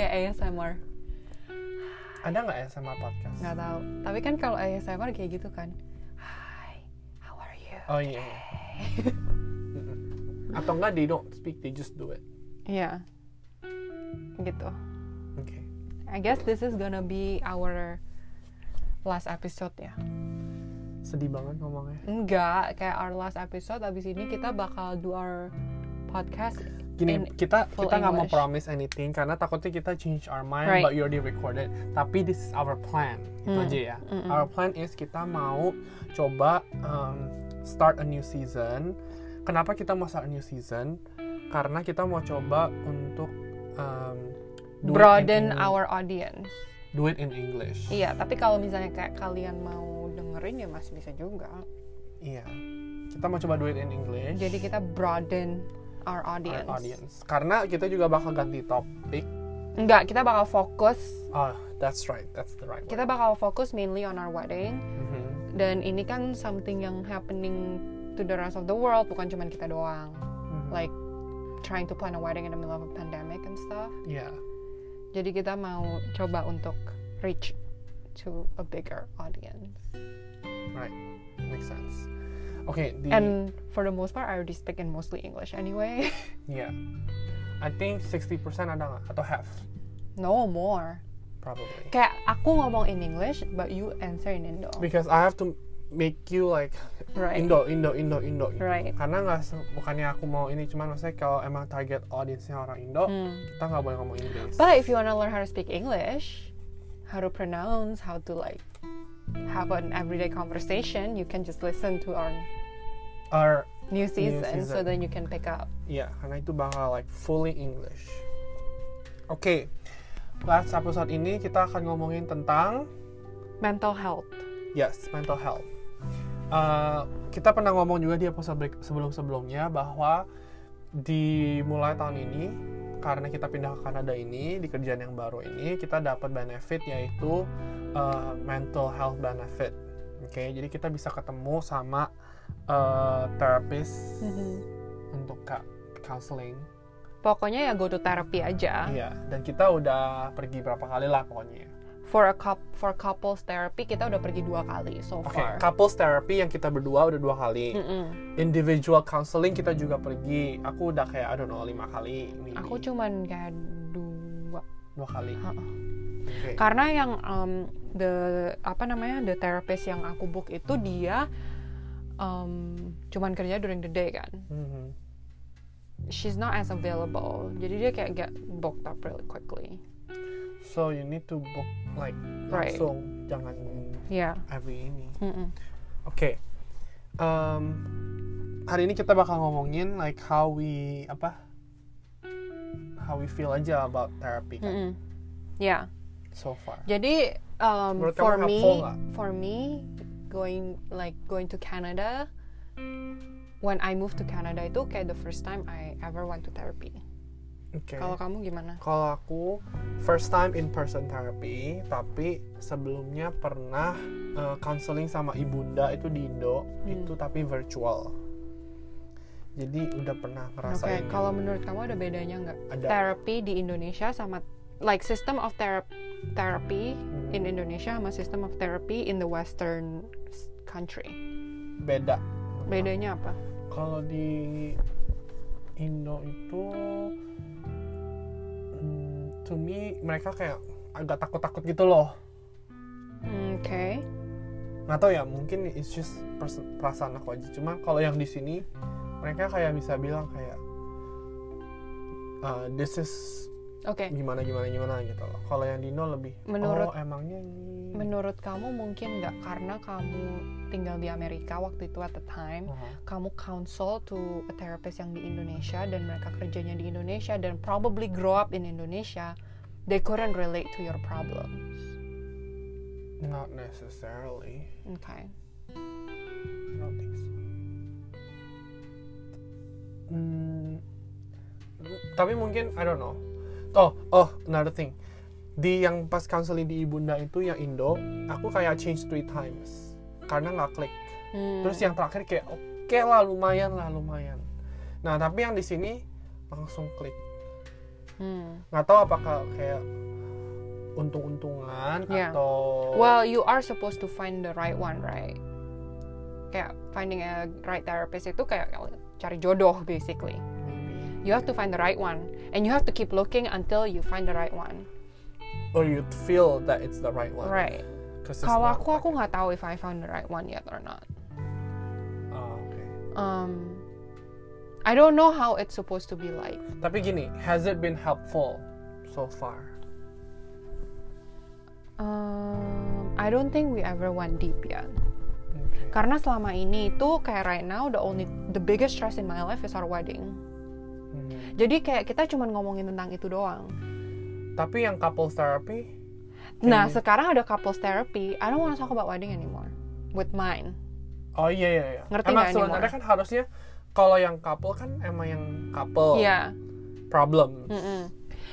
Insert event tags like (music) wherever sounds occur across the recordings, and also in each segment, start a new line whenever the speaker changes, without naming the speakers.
kayak ASMR
Ada nggak ASMR podcast?
nggak tahu tapi kan kalau ASMR kayak gitu kan Hi how are you
Oh iya. Mm-mm. (laughs) Atau enggak they don't speak, they just do it.
Iya gitu
Oke.
I guess this is gonna be our last episode ya
Sedih banget ngomongnya.
enggak kayak our last episode abis ini kita bakal do our podcast
Gini,
in
kita kita nggak mau promise anything karena takutnya kita change our mind,
Right.
but you already recorded. Tapi this is our plan, itu
Hmm.
aja ya.
Mm-mm.
Our plan is kita mau coba um, start a new season. Kenapa kita mau start a new season? Karena kita mau coba untuk um, do it in
broaden our audience
do it in English.
Iya, tapi kalau misalnya kayak kalian mau dengerin ya masih bisa juga.
Iya. Kita mau coba do it in English.
Jadi kita broaden our
our
audience.
audience. Karena kita juga bakal ganti topik.
Enggak, kita bakal fokus.
Oh, that's right. That's the right
Kita bakal fokus mainly on our wedding.
Mhm.
Dan ini kan something yang happening to the rest of the world, bukan cuma kita doang.
Mhm.
Like trying to plan a wedding in the middle of a pandemic and stuff.
Yeah.
Jadi kita mau coba untuk reach to a bigger audience.
Right. Makes sense. Okay. The,
And for the most part, I already speak in mostly English anyway. (laughs)
yeah. I think 60% ada nggak? Atau half?
no more.
Probably.
Kayak aku ngomong in English, but you answer in Indo.
Because I have to make you like
Right.
Indo, Indo, Indo, Indo. gitu.
Right.
Karena nggak bukannya aku mau ini, cuman maksudnya kalau emang target audiensnya orang Indo,
Hmm.
kita nggak boleh ngomong Inggris.
But if you wanna learn how to speak English, how to pronounce, how to like have an everyday conversation, you can just listen to our
Or
new season, so
season.
then you can pick up.
Iya, karena itu bakal like fully English. Oke, last episode ini kita akan ngomongin tentang
Mental health.
yes mental health. Uh, kita pernah ngomong juga di episode sebelum-sebelumnya bahwa dimulai tahun ini karena kita pindah ke Kanada ini di kerjaan yang baru ini kita dapat benefit yaitu uh, mental health benefit. Oke, jadi kita bisa ketemu sama uh, therapist untuk ka- counseling.
Pokoknya ya go to therapy aja.
Iya, dan kita udah pergi berapa kali lah pokoknya.
For a coup for couples therapy kita udah pergi dua kali so
Oke,
far.
couples therapy yang kita berdua udah dua kali.
Mm-mm.
Individual counseling kita juga pergi. Aku udah kayak I don't know lima kali. maybe.
Aku cuman kayak dua.
dua kali.
Ha-ha.
Oke.
Karena yang um, the apa namanya the therapist yang aku book itu dia um, cuman kerja during the day kan.
Mhm.
She's not as available. Jadi dia kayak get booked up really quickly.
So you need to book like
Right.
langsung, jangan
Yeah.
every ini.
Mm-mm.
Oke. Um, hari ini kita bakal ngomongin like how we apa? How we feel aja about therapy kan
Mm-mm. Yeah.
so far.
Jadi um,
Menurut
for me, for me going like going to Canada when I moved to Canada itu kayak the first time I ever went to therapy.
Oke.
Kalau kamu gimana?
Kalau aku first time in person therapy, tapi sebelumnya pernah uh, counseling sama ibunda itu di Indo,
Hmm.
itu tapi virtual. Jadi udah pernah
Oke,
ngerasain.
kalau menurut kamu ada bedanya nggak
Ada.
therapy di Indonesia sama like system of thera- therapy
Hmm.
in Indonesia sama system of therapy in the Western country?
beda.
Bedanya apa?
Kalau di Indo itu, hmm, to me mereka kayak agak takut-takut gitu loh.
Oke.
Nggak tahu ya, mungkin it's just perasaan aku aja. Cuma kalau yang di sini mereka kayak bisa bilang kayak uh, this is
Oke.
gimana gimana gimana gitu loh. Kalau yang di Indo lebih
Menurut-
oh emangnya ini.
Menurut kamu mungkin nggak karena kamu tinggal di Amerika waktu itu at the time,
Aha.
kamu counsel to a therapist yang di Indonesia dan mereka kerjanya di Indonesia dan probably grow up in Indonesia, they couldn't relate to your problems.
Not necessarily.
Okay.
I don't think so. Hmm, tapi mungkin I don't know. Oh, oh, another thing. Di yang pas counseling di Ibunda itu yang Indo, aku kayak change three times karena nggak klik.
Hmm.
Terus yang terakhir kayak oke lah lumayan lah lumayan. Nah tapi yang di sini langsung klik.
Hmm.
nggak tahu apakah kayak untung-untungan
Yeah.
atau
Well, you are supposed to find the right one, right? Kayak finding a right therapist itu kayak cari jodoh basically. You have to find the right one, and you have to keep looking until you find the right one.
or you feel that it's the right one
Right. Kalau aku, aku nggak tahu if I found the right one yet or not.
Oh, okay.
Um, I don't know how it's supposed to be like.
tapi gini has it been helpful so far
Um, I don't think we ever went deep yet.
okay.
Karena selama ini itu kayak right now the only the biggest stress in my life is our wedding. Jadi kayak kita cuma ngomongin tentang itu doang.
tapi yang couple therapy
Nah, sekarang ada couples therapy. I don't want to talk about wedding anymore with mine.
oh iya iya iya
Ngerti
emang sebenarnya kan harusnya kalau yang couple kan emang yang couple
Iya.
problems
Mm-mm.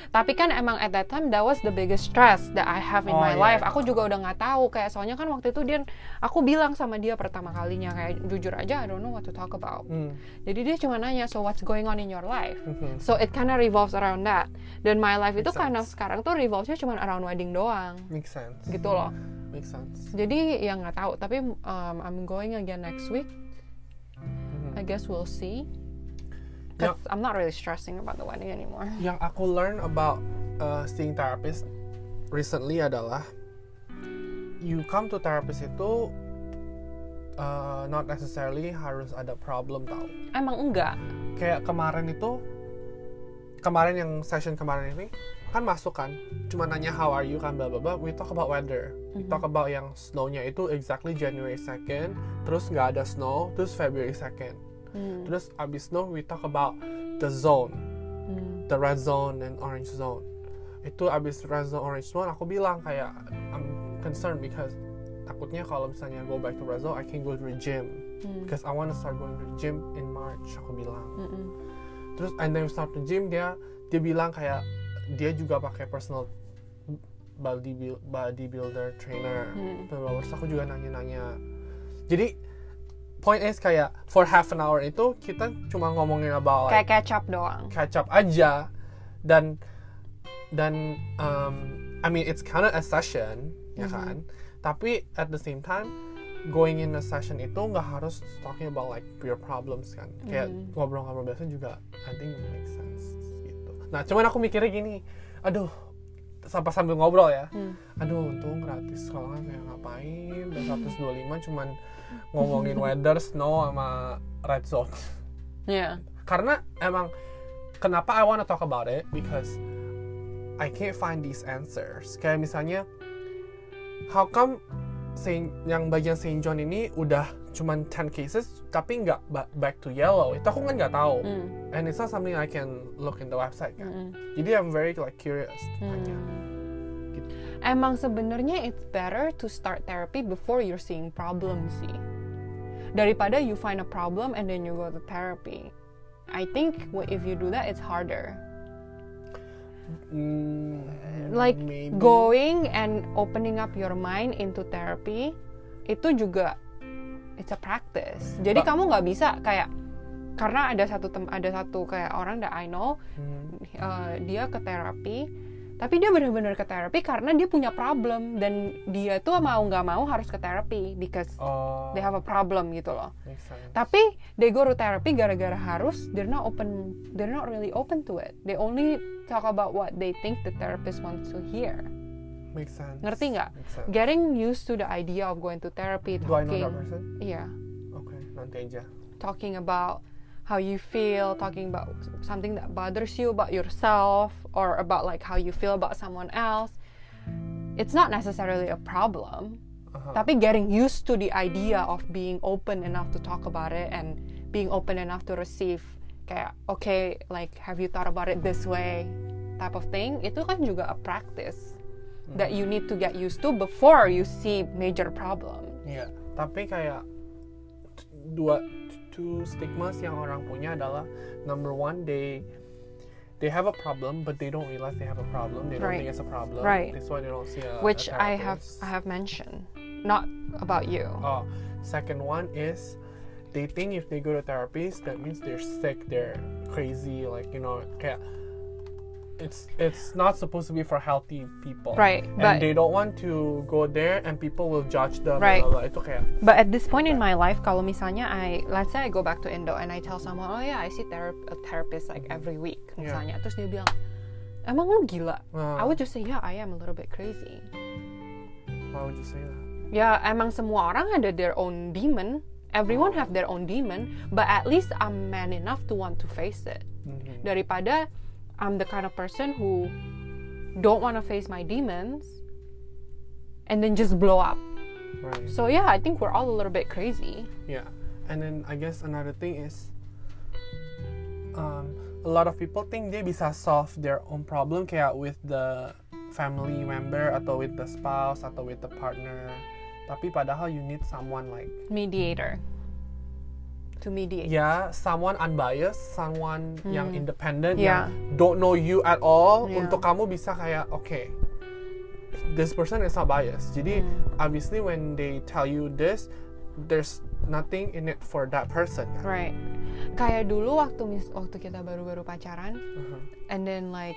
Tapi kan emang at that time that was the biggest stress that I have in
Oh,
my
iya.
life. Aku juga udah nggak tahu kayak soalnya kan waktu itu dia aku bilang sama dia pertama kalinya kayak jujur aja I don't know what to talk about.
Hmm.
Jadi dia cuma nanya so what's going on in your life?
Mhm.
So it kinda revolves around that. Dan my life itu
Makes
kind of
sense.
sekarang tuh revolvesnya cuma around wedding doang
Make sense.
gitu loh.
Make sense.
Jadi ya nggak tahu. Tapi um, I'm going again next week.
Mhm.
I guess we'll see. Cause I'm not really stressing about the wedding anymore. (laughs)
Yang aku learn about uh, seeing therapist recently adalah you come to therapist itu uh, not necessarily harus ada problem tau.
Emang enggak.
Kayak kemarin itu kemarin yang session kemarin ini kan masuk kan cuma nanya how are you kan bla bla bla we talk about weather we talk about yang snownya itu exactly January 2nd terus nggak ada snow terus February 2nd
Hmm.
terus abis snow we talk about the zone
Hmm.
the red zone and orange zone itu abis red zone orange zone aku bilang kayak I'm concerned because takutnya kalau misalnya go back to red zone I can go to the gym
Hmm.
because I want to start going to the gym in March aku bilang
Mm-mm.
terus and then we start the gym dia dia bilang kayak dia juga pakai personal body build, bodybuilder trainer
Hmm.
terus aku juga nanya-nanya jadi point is kayak for half an hour itu kita cuma ngomongin about like,
Kayak catch up doang.
catch up aja dan dan um, I mean it's kind of a session ya
Mhm.
kan tapi at the same time going in a session itu nggak harus talking about like your problems kan kayak
Mhm.
ngobrol-ngobrol biasa juga I think it makes sense gitu nah cuman aku mikirnya gini aduh sampai sambil ngobrol ya.
Hmm.
aduh untung gratis kalau nggak kayak ngapain? Dan 125 cuman ngomongin weather snow sama red zone.
Yeah.
karena emang kenapa I wanna talk about it? Because I can't find these answers. Kayak misalnya how come Saint, yang bagian Saint John ini udah cuman 10 cases tapi nggak ba- back to yellow itu aku kan nggak tahu
Hmm.
and it's not something I can look in the website kan
Mm-mm.
jadi I'm very like curious tanya
Hmm.
Gitu.
Emang sebenarnya it's better to start therapy before you're seeing problem sih. Daripada you find a problem and then you go to therapy. I think if you do that it's harder.
Mm,
Like
maybe.
going and opening up your mind into therapy itu juga it's a practice. Jadi
Ba-
kamu nggak bisa kayak karena ada satu tem ada satu kayak orang that I know
Hmm,
uh, dia ke terapi tapi dia benar-benar ke terapi karena dia punya problem dan dia tuh mau nggak mau harus ke terapi because
oh,
they have a problem gitu loh.
Makes sense.
tapi they go to therapy gara-gara harus they're not open they're not really open to it. They only talk about what they think the therapist wants to hear.
Makes sense.
Ngerti nggak? Getting used to the idea of going to therapy
do I know
talking
that person?
Iya
oke nanti aja.
Talking about how you feel, talking about something that bothers you about yourself or about like how you feel about someone else. It's not necessarily a problem,
Aha.
tapi getting used to the idea of being open enough to talk about it and being open enough to receive kayak okay, like have you thought about it this way type of thing, itu kan juga a practice that you need to get used to before you see major problem.
Iya, tapi kayak dua two stigmas yang orang punya adalah number one they they have a problem but they don't realize they have a problem. They don't
Right.
think it's a problem.
Right.
That's why they don't see a
which
a
I have. I have mentioned, not about you.
Oh, second one is they think if they go to therapist that means they're sick, they're crazy, like you know, kayak it's it's not supposed to be for healthy people.
Right,
And
but-
they don't want to go there and people will judge them.
Right.
blah, blah, blah. Itu kayak
But at this point in my life, kalau misalnya I, let's say I go back to Indo and I tell someone, oh yeah, I see thera- a therapist like every week,
Yeah.
misalnya, terus dia bilang, emang lu gila?
Ah.
I would just say, yeah, I am a little bit crazy.
why would you say that?
Ya emang semua orang ada their own demon. Everyone have their own demon, but at least I'm man enough to want to face it.
Mhm.
Daripada I'm the kind of person who don't want to face my demons and then just blow up.
Right.
So yeah, I think we're all a little bit crazy.
Yeah, and then I guess another thing is, um, a lot of people think they bisa solve their own problem kayak with the family member atau with the spouse atau with the partner. Tapi padahal you need someone like
Mediator. To mediate.
ya someone unbiased, someone yang independent
Yeah.
yang don't know you at all
Yeah.
untuk kamu bisa kayak okay this person is not biased. Jadi
Hmm.
obviously when they tell you this, there's nothing in it for that person. Kan?
Right. Kayak dulu waktu mis waktu kita baru-baru pacaran
Uh-huh.
and then like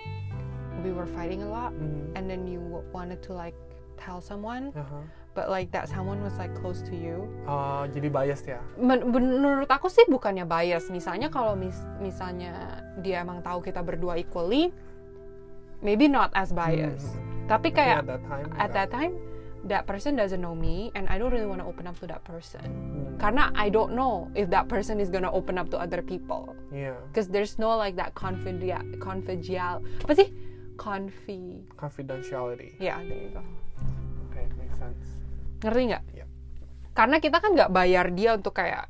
we were fighting a lot
Mm.
and then you wanted to like tell someone
Uh-huh.
But like that someone was like close to you.
Oh, jadi biased ya.
Men- menurut aku sih bukannya bias. Misalnya kalau mis- misalnya dia emang tahu kita berdua equally maybe not as bias. Tapi
Tapi
kayak
at that time.
at that time that person doesn't know me and I don't really want to open up to that person.
Hmm.
Karena I don't know if that person is gonna open up to other people.
Yeah,
Because there's no like that confidia confidial apa sih? Confi
confidentiality.
ya there you go.
Okay, makes sense.
Ngerti nggak?
Yep.
Karena kita kan nggak bayar dia untuk kayak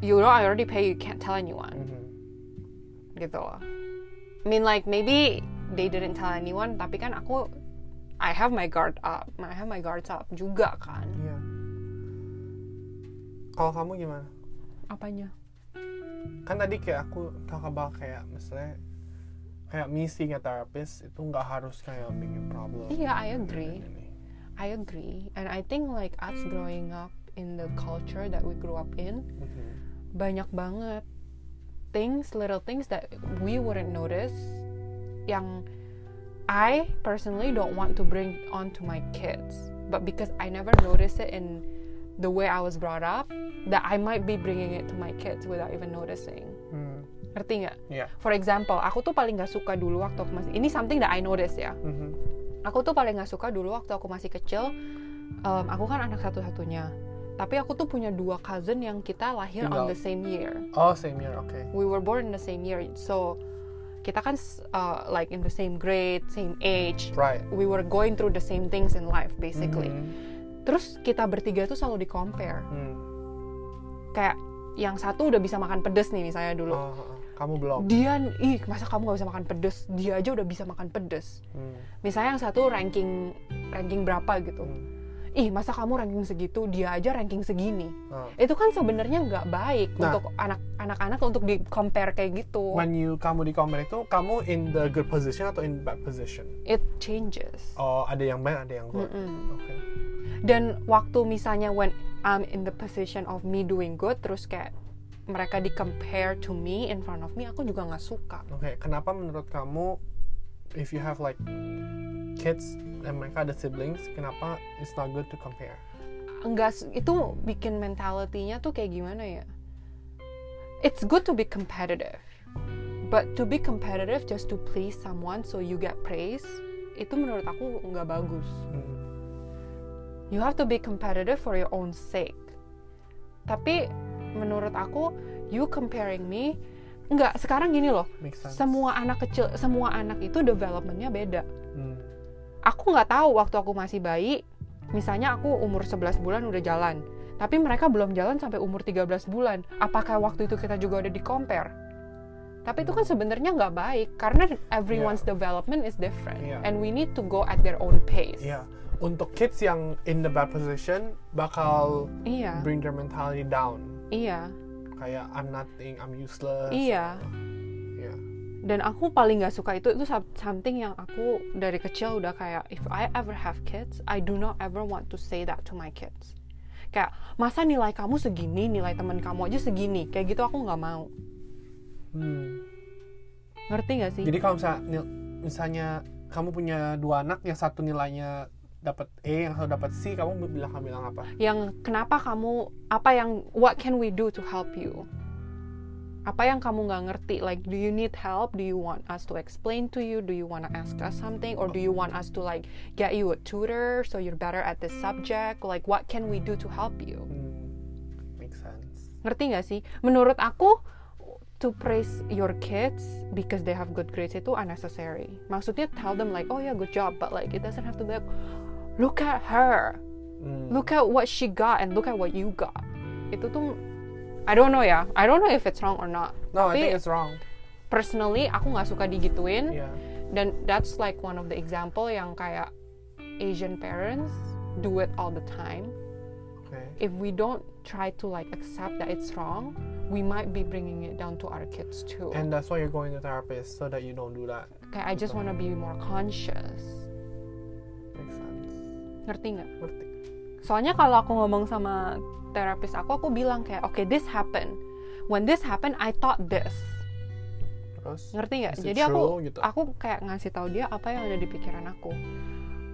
you know I already pay you can't tell anyone
Mhm.
gitu loh. I mean like maybe they didn't tell anyone tapi kan aku I have my guard up, I have my guards up juga kan.
Iya. Kalau kamu gimana?
Apanya?
Kan tadi kayak aku talk about kayak misalnya kayak me seeing a therapist itu nggak harus kayak a problem.
Iya, I agree. I agree and I think like us growing up in the culture that we grew up in
Mhm.
banyak banget things, little things that we wouldn't notice yang I personally don't want to bring on to my kids. But because I never noticed it in the way I was brought up, that I might be bringing it to my kids without even noticing.
Hmm.
Ngerti nggak?
Iya.
For example, aku tuh paling nggak suka dulu waktu aku masih ini something that I notice ya.
Mhm.
Aku tuh paling nggak suka dulu waktu aku masih kecil. um, aku kan anak satu-satunya. Tapi aku tuh punya dua cousin yang kita lahir on
Tinggal.
the same year.
Oh, same year, okay.
we were born in the same year so kita kan uh, like in the same grade same age
Right.
we were going through the same things in life basically
Mhm.
terus kita bertiga tuh selalu di compare
Hmm.
kayak yang satu udah bisa makan pedes nih misalnya dulu
Oh, oh, oh. Kamu belum.
dia ih masa kamu gak bisa makan pedes dia aja udah bisa makan pedes
Hmm.
misalnya yang satu ranking ranking berapa gitu
Hmm.
ih masa kamu ranking segitu dia aja ranking segini
Oh.
itu kan sebenarnya nggak baik
Nah.
untuk anak anak-anak untuk di compare kayak gitu
When you kamu di compare itu kamu in the good position atau in bad position?
it changes
Oh, ada yang bad, ada yang good.
Mm-mm.
Okay.
dan waktu misalnya when I'm in the position of me doing good terus kayak mereka di compare to me in front of me aku juga nggak suka
Oke, kenapa menurut kamu if you have like kids dan mereka ada siblings, kenapa it's not good to compare?
enggak itu bikin mentalitinya tuh kayak gimana ya it's good to be competitive but to be competitive just to please someone so you get praise itu menurut aku nggak bagus
Hmm.
you have to be competitive for your own sake tapi menurut aku you comparing me nggak sekarang gini loh semua anak kecil semua anak itu developmentnya beda
Hmm.
aku nggak tahu waktu aku masih bayi misalnya aku umur 11 bulan udah jalan tapi mereka belum jalan sampai umur 13 bulan apakah waktu itu kita juga udah di compare tapi itu kan sebenarnya nggak baik karena everyone's development is different
Iya.
and we need to go at their own pace
Iya. Untuk kids yang in the bad position bakal
iya
bring their mentality down.
Iya
Kayak I'm nothing, I'm useless.
Iya.
Iya.
dan aku paling nggak suka itu itu some- something yang aku dari kecil udah kayak if I ever have kids I do not ever want to say that to my kids kayak masa nilai kamu segini nilai teman kamu aja segini kayak gitu aku nggak mau
Hmm.
ngerti nggak sih
Jadi kalau misalnya misalnya kamu punya dua anak yang satu nilainya dapat E yang dapat C kamu bilang kamu bilang apa?
Yang kenapa kamu apa yang what can we do to help you? Apa yang kamu nggak ngerti? Like do you need help? Do you want us to explain to you? Do you want to ask us something? Or do you want us to like get you a tutor so you're better at this subject? Like what can we do to help you?
Hmm, make sense.
Ngerti nggak sih? Menurut aku to praise your kids because they have good grades itu unnecessary. Maksudnya tell them like oh yeah good job but like it doesn't have to be like look at her.
Hmm,
look at what she got and look at what you got. Itu tuh I don't know ya. I don't know if it's wrong or not.
No I
tapi
think it's wrong.
personally aku nggak suka digituin.
Yeah.
Dan that's like one of the example yang kayak Asian parents do it all the time.
Okay.
If we don't try to like accept that it's wrong we might be bringing it down to our kids too.
And that's why you're going to therapist so that you don't do that.
Kayak I just wanna be more conscious ngerti nggak?
Ngerti.
Soalnya kalau aku ngomong sama terapis aku aku bilang kayak okay this happened. When this happened I thought this.
Terus?
Ngerti nggak? Jadi aku
true? gitu?
aku kayak ngasih tahu dia apa yang ada di pikiran aku.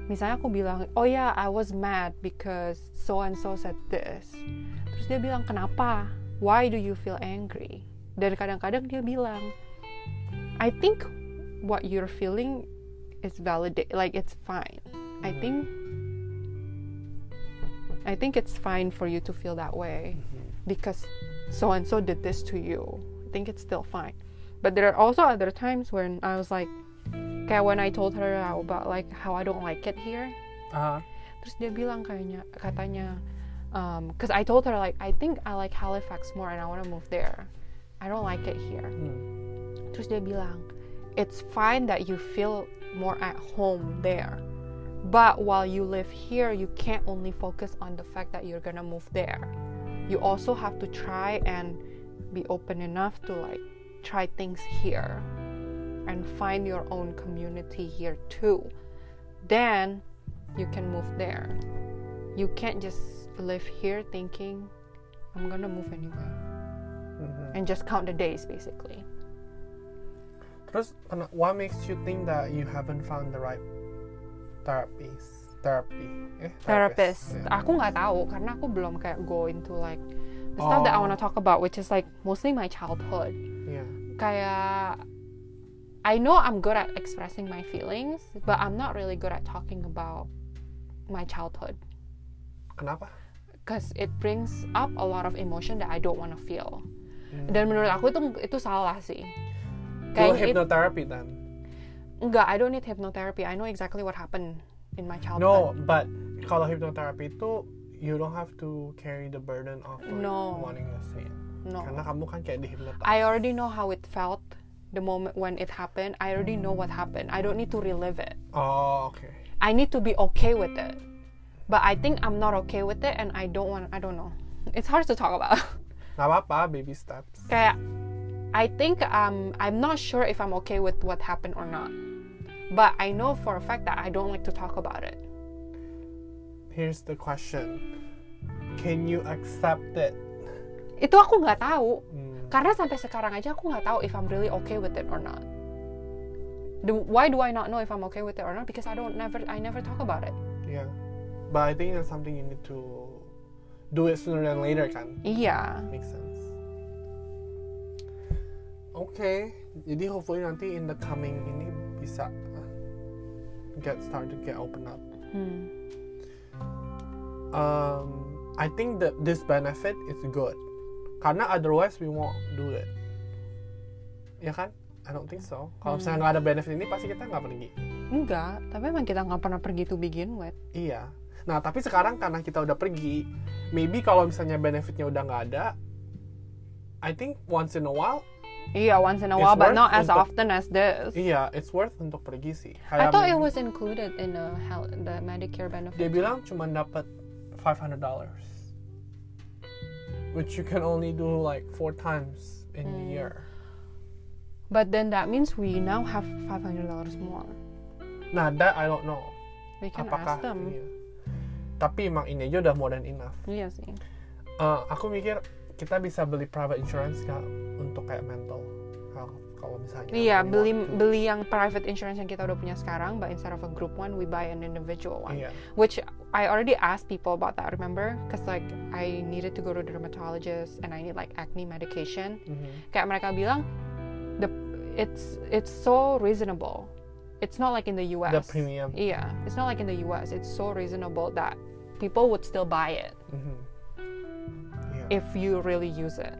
Misalnya aku bilang oh ya I was mad because so and so said this. Terus dia bilang kenapa? Why do you feel angry? Dan kadang-kadang dia bilang I think what you're feeling is valid like it's fine. I think I think it's fine for you to feel that way
Mhm.
because so and so did this to you. I think it's still fine. But there are also other times when I was like, kayak when I told her about like how I don't like it here,
ah
terus dia bilang kayaknya katanya, um, cause I told her like I think I like Halifax more and I want to move there. I don't like it here.
hmm.
Terus dia bilang, it's fine that you feel more at home there. But while you live here, you can't only focus on the fact that you're gonna move there. You also have to try and be open enough to like try things here and find your own community here too. Then you can move there. You can't just live here thinking, I'm gonna move anyway.
Mhm.
And just count the days basically.
Terus, what makes you think that you haven't found the right therapist? Therapy, eh?
therapist.
Yeah.
Aku nggak tahu karena aku belum kayak go into like the stuff that I
Oh.
want to talk about, which is like mostly my childhood.
Yeah.
Kayak I know I'm good at expressing my feelings, but I'm not really good at talking about my childhood
Kenapa?
because it brings up a lot of emotion that I don't want to feel.
Hmm.
Dan menurut aku itu itu salah sih.
Go
Kayaknya it-
hypnotherapy then.
Enggak, I don't need hypnotherapy. I know exactly what happened in my childhood.
No, but kalau hypnotherapy itu you don't have to carry the burden of like,
No.
wanting to say it.
no.
Karena kamu kan kayak dihypnotize.
I already know how it felt the moment when it happened. I already know what happened. I don't need to relive it.
Oh, okay.
I need to be okay with it. But I think I'm not okay with it and I don't want I don't know. It's hard to talk about.
Gak apa-apa, baby steps.
Kayak I think um I'm not sure if I'm okay with what happened or not. But I know for a fact that I don't like to talk about it.
Here's the question. Can you accept it?
Itu aku nggak tahu.
Hmm.
Karena sampai sekarang aja aku nggak tahu if I'm really okay with it or not. The, why do I not know if I'm okay with it or not? Because I don't never I never talk about it.
Yeah. But I think that's something you need to do it sooner than later kan.
Iya.
Makes sense. Okay, jadi hopefully nanti in the coming ini bisa uh, get started to get open up.
Hmm.
Um, I think that this benefit is good. Karena otherwise we won't do it. Ya kan? I don't think so. Kalau misalnya nggak ada benefit ini pasti kita nggak pergi.
Enggak, tapi emang kita nggak pernah pergi to begin with.
Iya. Nah tapi sekarang karena kita udah pergi, maybe kalau misalnya benefitnya udah nggak ada, I think once in a while,
Iya, once in a
It's
while, but
worth
not as
untuk-
often as this.
iya, it's worth untuk pergi sih.
I
Kayak
thought it was included in the health, the Medicare benefit.
Dia bilang cuma dapat $500 which you can only do like four times in
Hmm.
a year.
But then that means we now have five hundred dollars more.
Nah, that I don't know.
We can
Apakah
ask them.
iya. Tapi emang ini aja udah more than enough.
Iya sih.
Eh, aku mikir kita bisa beli private insurance nggak untuk kayak mental health kalau misalnya
Iya, beli
to.
beli yang private insurance yang kita udah punya sekarang, but instead of a group one, we buy an individual one.
Iya.
Which I already asked people about that, remember? Because like I needed to go to dermatologist and I need like acne medication.
Mhm.
Kayak mereka bilang, the it's it's so reasonable. It's not like in the US.
The premium.
Yeah, it's not like in the US. It's so reasonable that people would still buy it
Mhm. Iya.
If you really use it.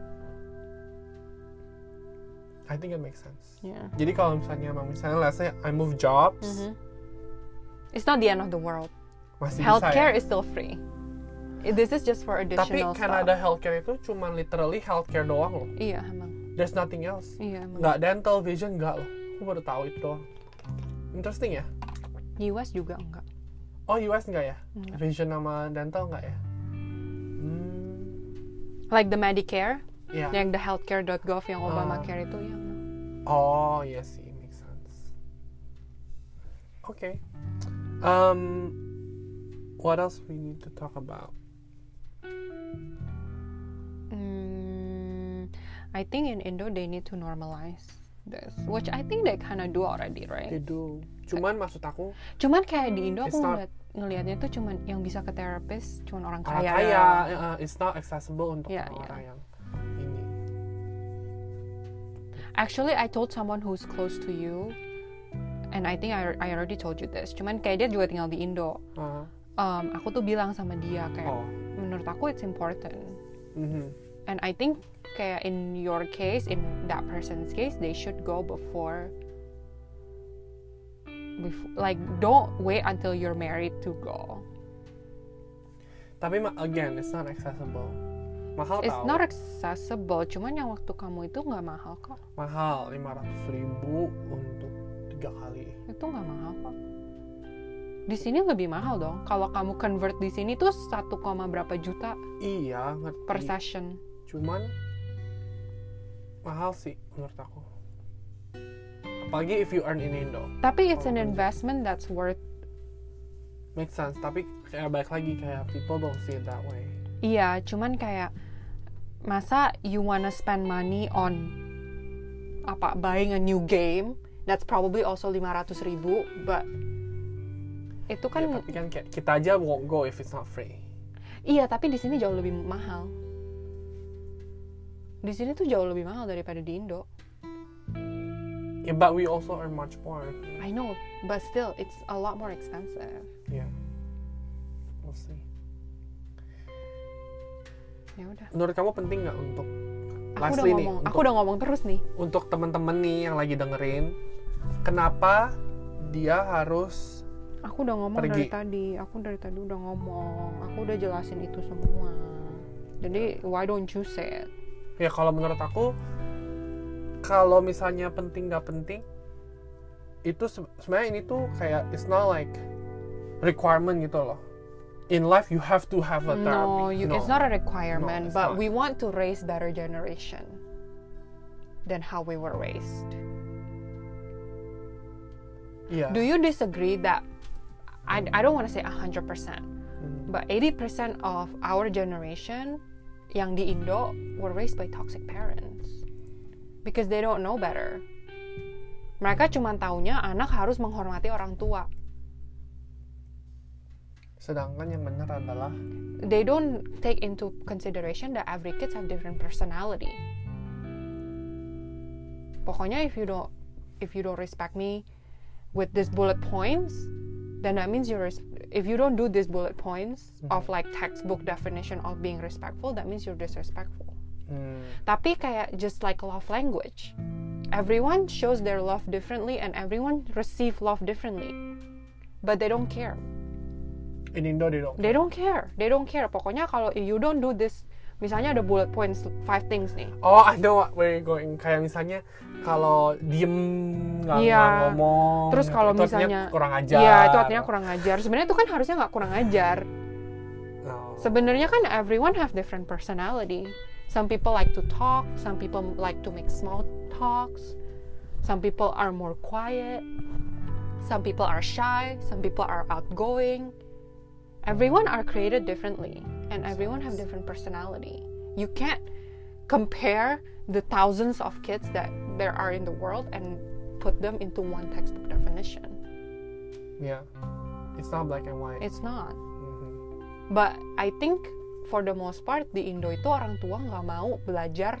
I think it makes sense.
Yeah.
Jadi kalau misalnya misalnya let's say I move jobs,
Mhm. It's not the end of the world.
masih
Healthcare
bisa ya.
is still free. This is just for
Tapi
additional
Canada
stuff.
healthcare itu cuma literally healthcare doang loh.
Iya emang.
There's nothing else.
Iya emang.
Nggak dental, vision nggak loh. Aku baru tahu itu doang. Interesting ya.
US juga enggak.
Oh US nggak ya?
Nggak.
Vision sama dental nggak ya?
Like the Medicare,
Iya.
yang the healthcare.gov yang. Obamacare itu ya. no.
Oh iya sih, makes sense. Okay. Um, what else we need to talk about?
Mm, I think in Indo they need to normalize this, which I think they kind of do already,
They
right?
do. Cuman maksud aku
Cuman kayak di Indo aku ngeliat, ngelihatnya tuh cuman yang bisa ke terapis cuman orang
orang
kaya.
kaya, uh, it's not accessible untuk
Iya,
orang-orang yang ini.
Actually, I told someone who's close to you, and I think I, I already told you this. Cuman kayak dia juga tinggal di Indo.
Uh,
Um, aku tuh bilang sama dia kayak,
oh.
menurut aku it's important.
mhm.
And I think kayak in your case, in that person's case, they should go before. Bef- like don't wait until you're married to go.
Tapi again, it's not accessible. Mahal
It's
tau.
not accessible. Cuman yang waktu kamu itu nggak mahal kok.
Mahal 500 ribu untuk tiga kali.
Itu nggak mahal kok. Di sini lebih mahal dong. Kalau kamu convert di sini tuh 1, koma berapa juta
Iya, ngerti.
per session.
Cuman mahal sih menurut aku. Apalagi if you earn in Indo.
Tapi it's an
Oh,
investment that's worth.
Make sense, tapi kayak balik lagi kayak people don't see it that way.
Iya, cuman kayak masa you wanna spend money on apa buying a new game that's probably also 500 ribu but itu kan
Ya, tapi kan kayak kita aja won't go if it's not free.
iya tapi di sini jauh lebih mahal di sini tuh jauh lebih mahal daripada di Indo
Yeah, but we also earn much more.
I know but still it's a lot more expensive
Yeah. We'll see.
ya udah
Menurut kamu penting nggak untuk
aku udah
lastly nih,
ngomong
untuk,
aku udah ngomong terus nih
untuk teman-teman nih yang lagi dengerin, kenapa dia harus
aku udah ngomong
Pergi.
dari tadi aku dari tadi udah ngomong aku udah jelasin itu semua jadi why don't you say it
ya kalau menurut aku kalau misalnya penting nggak penting itu se- sebenarnya ini tuh kayak it's not like requirement gitu loh in life you have to have a therapy
No, you, it's not a requirement,
it's
but
not.
we want to raise better generation than how we were raised.
Iya.
Do you disagree that I, I don't want to say 100%,
Hmm.
but 80% of our generation yang di Indo were raised by toxic parents because they don't know better. Mereka cuma taunya anak harus menghormati orang tua.
sedangkan yang benar adalah
They don't take into consideration that every kids have different personality. Pokoknya if you don't if you don't respect me with these bullet points, then that means you're if you don't do these bullet points of like textbook definition of being respectful, that means you're disrespectful.
Hmm,
Tapi kayak just like love language. Everyone shows their love differently and everyone receive love differently. But they don't care.
in Indo they don't
They don't care. They don't care. Pokoknya kalau you don't do this, misalnya ada bullet points five things nih.
Oh, I know what we're going. Kayak misalnya kalau diem nggak
Iya.
nggak ngomong.
Terus kalau misalnya
kurang ajar.
Iya, itu artinya kurang ajar. Sebenarnya itu kan harusnya nggak kurang ajar.
Oh.
Sebenarnya kan everyone have different personality. Some people like to talk, some people like to make small talks. Some people are more quiet. Some people are shy, some people are outgoing. Everyone are created differently and everyone have different personality. You can't compare the thousands of kids that there are in the world and put them into one textbook definition.
yeah it's not black and white
It's not.
Mhm.
But I think for the most part di Indo itu orang tua nggak mau belajar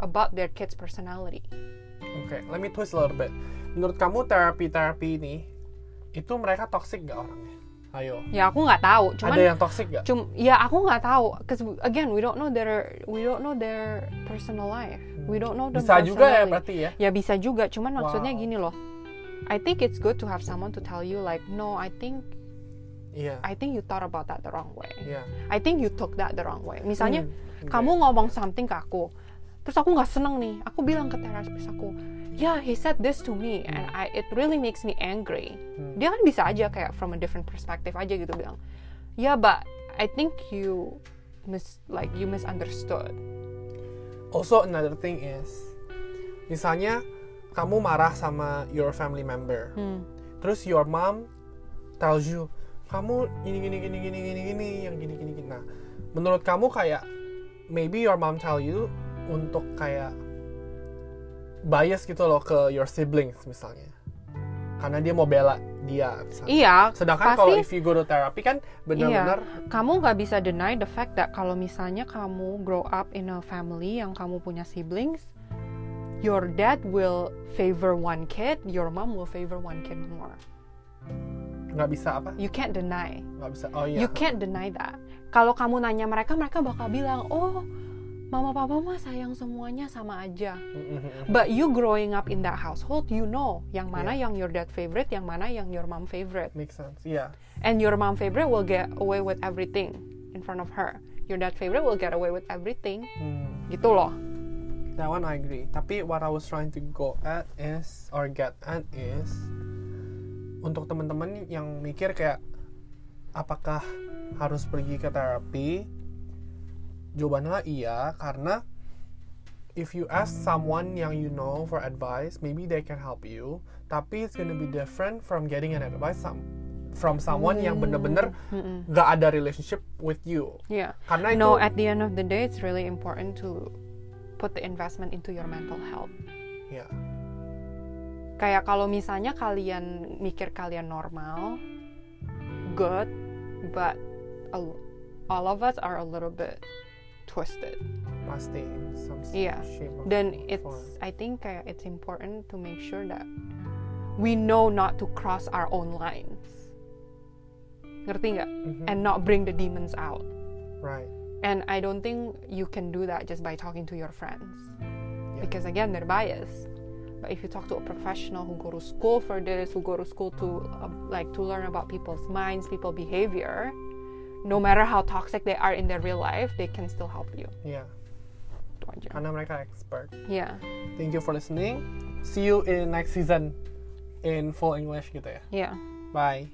about their kids' personality.
Oke, let me twist a little bit. Menurut kamu terapi-terapi ini itu mereka toxic gak orangnya? Ayo.
Ya aku nggak tahu, cuman
Ada yang toxic gak?
cum ya aku nggak tahu, cause again we don't know their we don't know their personal life, we don't know
Bisa juga ya berarti ya?
Ya bisa juga, cuman maksudnya
Wow.
gini loh. I think it's good to have someone to tell you like, no, I think
Iya.
I think you thought about that the wrong way.
Iya.
I think you took that the wrong way. Misalnya
Hmm,
kamu ngomong something ke aku, terus aku nggak seneng nih, aku bilang ke terapis aku, yeah he said this to me and I it really makes me angry.
Hmm.
Dia kan bisa aja kayak from a different perspective aja gitu bilang, yeah but I think you mis like you misunderstood.
Also another thing is, misalnya kamu marah sama your family member,
Hmm.
terus your mom tells you, kamu gini gini gini gini gini gini yang gini gini gini. Nah, menurut kamu kayak maybe your mom tell you untuk kayak bias gitu loh ke your siblings misalnya, karena dia mau bela dia. Misalnya.
Iya,
Sedangkan
pasti
kalau if you go to therapy kan benar-benar
Iya, kamu nggak bisa deny the fact that kalau misalnya kamu grow up in a family yang kamu punya siblings, your dad will favor one kid, your mom will favor one kid more.
Nggak bisa apa?
You can't deny.
Nggak bisa. Oh iya.
You can't deny that. Kalau kamu nanya mereka, mereka bakal bilang, oh, mama papa mah sayang semuanya sama aja. But you growing up in that household, you know yang mana
Yeah.
yang your dad favorite, yang mana yang your mom favorite.
Makes sense. Iya.
and your mom favorite will get away with everything in front of her. Your dad favorite will get away with everything.
Hmm.
Gitu loh.
That one I agree. Tapi what I was trying to go at is or get at is untuk teman-teman yang mikir kayak apakah harus pergi ke terapi? Jawabannya iya karena if you ask someone yang you know for advice, maybe they can help you. Tapi it's gonna be different from getting an advice some, from someone yang bener-bener
Mm-mm.
gak ada relationship with you.
Yeah.
Karena itu
No, at the end of the day, it's really important to put the investment into your mental health.
ya
Kayak kalau misalnya kalian mikir kalian normal, good, but a- all of us are a little bit twisted.
pasti some
Iya.
shape or
Dan
form.
it's, I think kayak it's important to make sure that we know not to cross our own lines. Ngerti nggak?
Mhm.
And not bring the demons out.
right.
And I don't think you can do that just by talking to your friends.
Yeah.
Because again, they're biased. If you talk to a professional who go to school for this, who go to school to uh, like to learn about people's minds, people behavior, no matter how toxic they are in their real life, they can still help you.
Yeah,
Itu aja.
karena mereka expert.
Yeah.
Thank you for listening. See you in next season in full English gitu ya.
Yeah.
Bye.